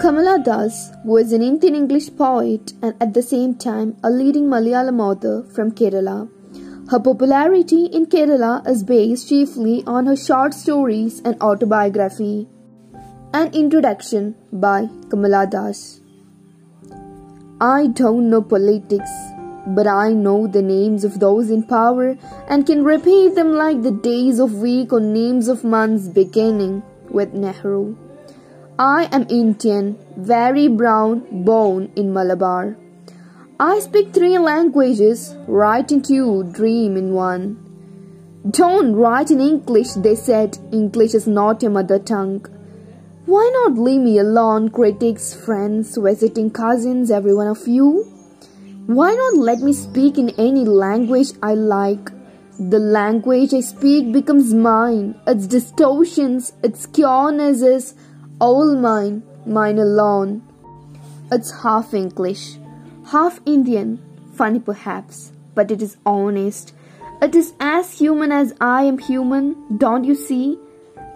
Kamala Das was an Indian English poet and at the same time a leading Malayalam author from Kerala. Her popularity in Kerala is based chiefly on her short stories and autobiography. An introduction by Kamala Das. I don't know politics, but I know the names of those in power and can repeat them like the days of week or names of months beginning with Nehru. I am Indian, very brown, born in Malabar. I speak three languages, write in two, dream in one. Don't write in English, they said. English is not your mother tongue. Why not leave me alone, critics, friends, visiting cousins, every one of you? Why not let me speak in any language I like? The language I speak becomes mine, its distortions, its curenesses, all mine, mine alone. It's half English, half Indian, funny perhaps, but it is honest. It is as human as I am human, don't you see?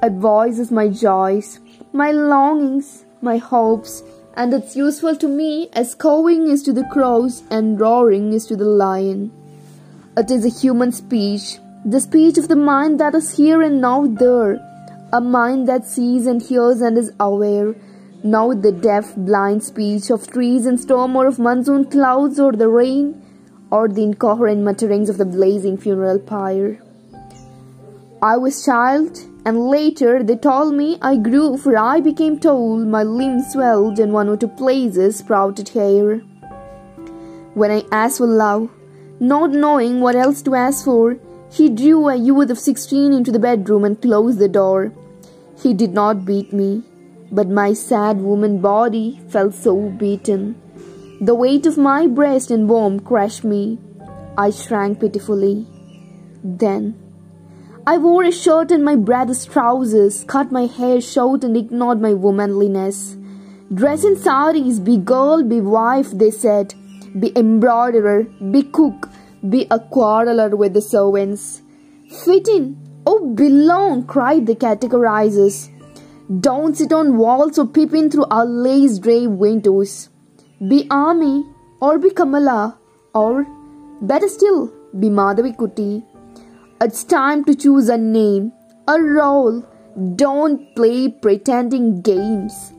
It voices my joys, my longings, my hopes, and it's useful to me as cawing is to the crows and roaring is to the lion. It is a human speech, the speech of the mind that is here and now there a mind that sees and hears and is aware. Now the deaf, blind speech of trees and storm or of monsoon clouds or the rain or the incoherent mutterings of the blazing funeral pyre. I was child, and later they told me I grew, for I became tall, my limbs swelled, and one or two places sprouted hair. When I asked for love, not knowing what else to ask for, he drew a youth of sixteen into the bedroom and closed the door. He did not beat me, but my sad woman body felt so beaten. The weight of my breast and womb crushed me. I shrank pitifully. Then I wore a shirt and my brother's trousers, cut my hair short and ignored my womanliness. Dress in saris, be girl, be wife, they said. Be embroiderer, be cook, be a quarreler with the servants. Fit in, Oh, belong, cried the categorizers. Don't sit on walls or peep in through our lace draped windows. Be Army, or be Kamala, or, better still, be Madhavikutty. It's time to choose a name, a role. Don't play pretending games.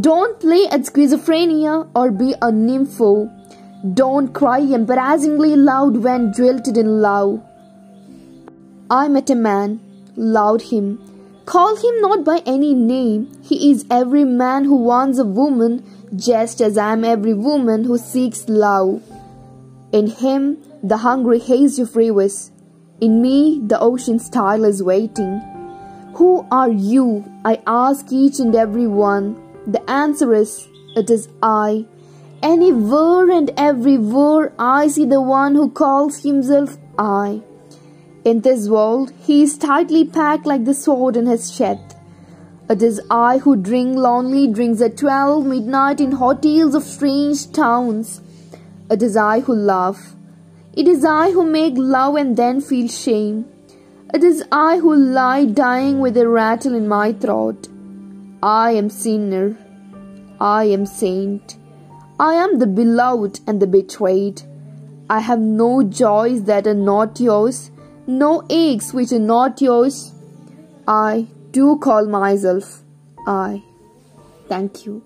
Don't play at schizophrenia or be a nympho. Don't cry embarrassingly loud when jilted in love. I met a man, loved him. Call him not by any name. He is every man who wants a woman, just as I am every woman who seeks love. In him, the hungry haze rivers. In me, the ocean style is waiting. Who are you? I ask each and every one. The answer is, it is I. Anywhere and everywhere, I see the one who calls himself I. In this world, he is tightly packed like the sword in his chest. It is I who drink lonely drinks at twelve midnight in hotels of strange towns. It is I who love. It is I who make love and then feel shame. It is I who lie dying with a rattle in my throat. I am sinner. I am saint. I am the beloved and the betrayed. I have no joys that are not yours no eggs which are not yours. I do call myself I. Thank you.